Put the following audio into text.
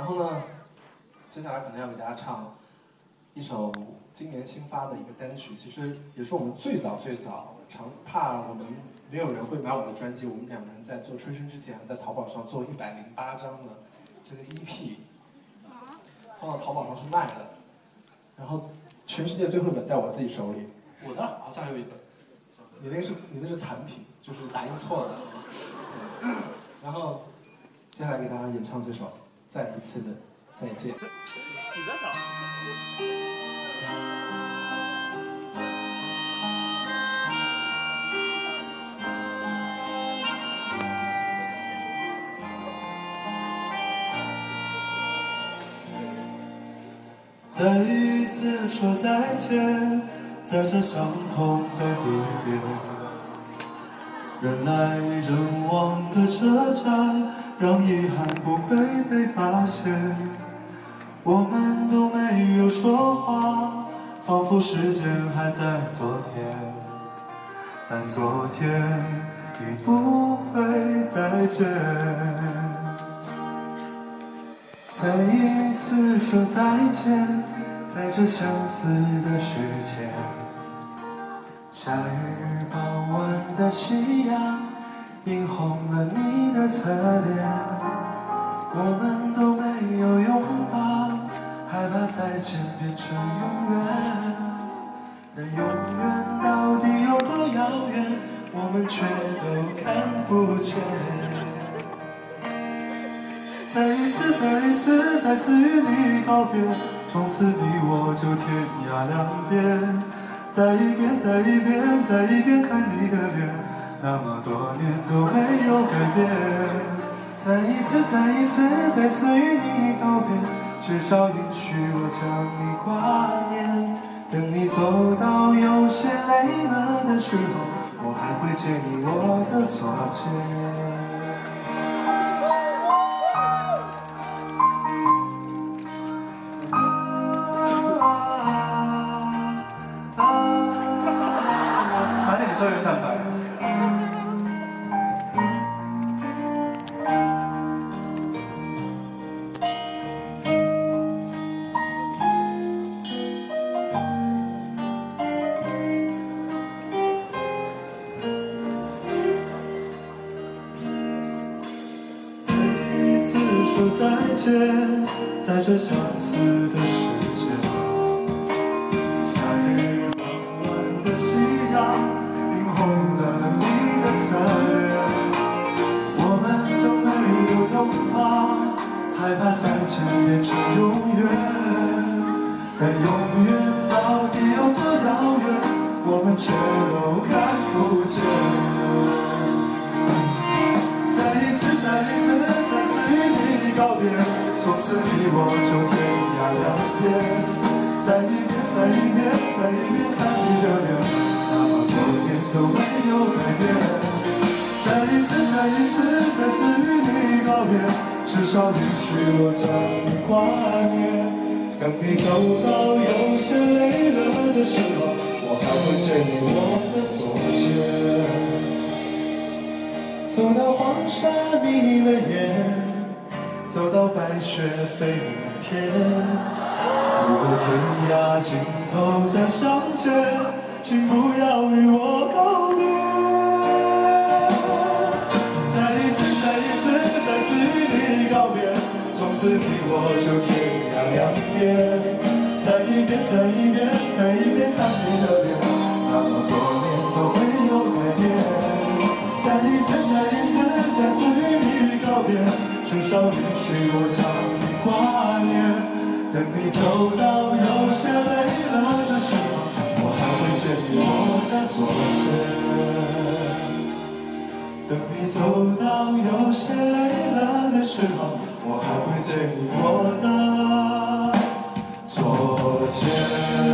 然后呢，接下来可能要给大家唱一首今年新发的一个单曲，其实也是我们最早最早常怕我们没有人会买我们的专辑，我们两个人在做春生之前，在淘宝上做一百零八张的这个 EP，放到淘宝上去卖的，然后全世界最后一本在我自己手里，我那好像有一本，你那个是你那是残品，就是打印错了。然后接下来给大家演唱这首《再一次的再见》。你在哪？再一次说再见，在这相同的地点，人来人往的车站，让遗憾不会被发现。我们都没有说话，仿佛时间还在昨天，但昨天已不会再见。再一次说再见，在这相似的时间。夏日傍晚的夕阳，映红了你的侧脸。我们都没有拥抱，害怕再见变成永远。但永远到底有多遥远，我们却都看不见。再一次，再一次，再次与你告别，从此你我就天涯两边。再一遍，再一遍，再一遍看你的脸，那么多年都没有改变。再一次，再一次，再次与你告别，至少允许我将你挂念。等你走到有些累了的时候，我还会借你我的左肩。说再见，在这相似的时间。夏日傍晚的夕阳，映红了你的侧脸。我们都没有拥抱，害怕再见变成永远。但永远到底有多遥远，我们却都看不见。告别，从此你我就天涯两边。再一遍，再一遍，再一遍看你的脸，那么多年都没有改变。再一次，再一次，再次与你告别，至少允许我曾怀念。等你走到有些累了的时候，我还会借你我的左肩。走到黄沙迷了眼，雪飞满天。如果天涯尽头再相见，请不要与我告别。再一次，再一次，再次与你告别，从此你我就天涯两边。再一遍，再一遍，再一遍看你的脸，那么多年都没有改变。再一次，再一次，再次与你告别，至少允许我将你挂念。等你走到有些累了的时候，我还会借你我的左肩。等你走到有些累了的时候，我还会借你我的左肩。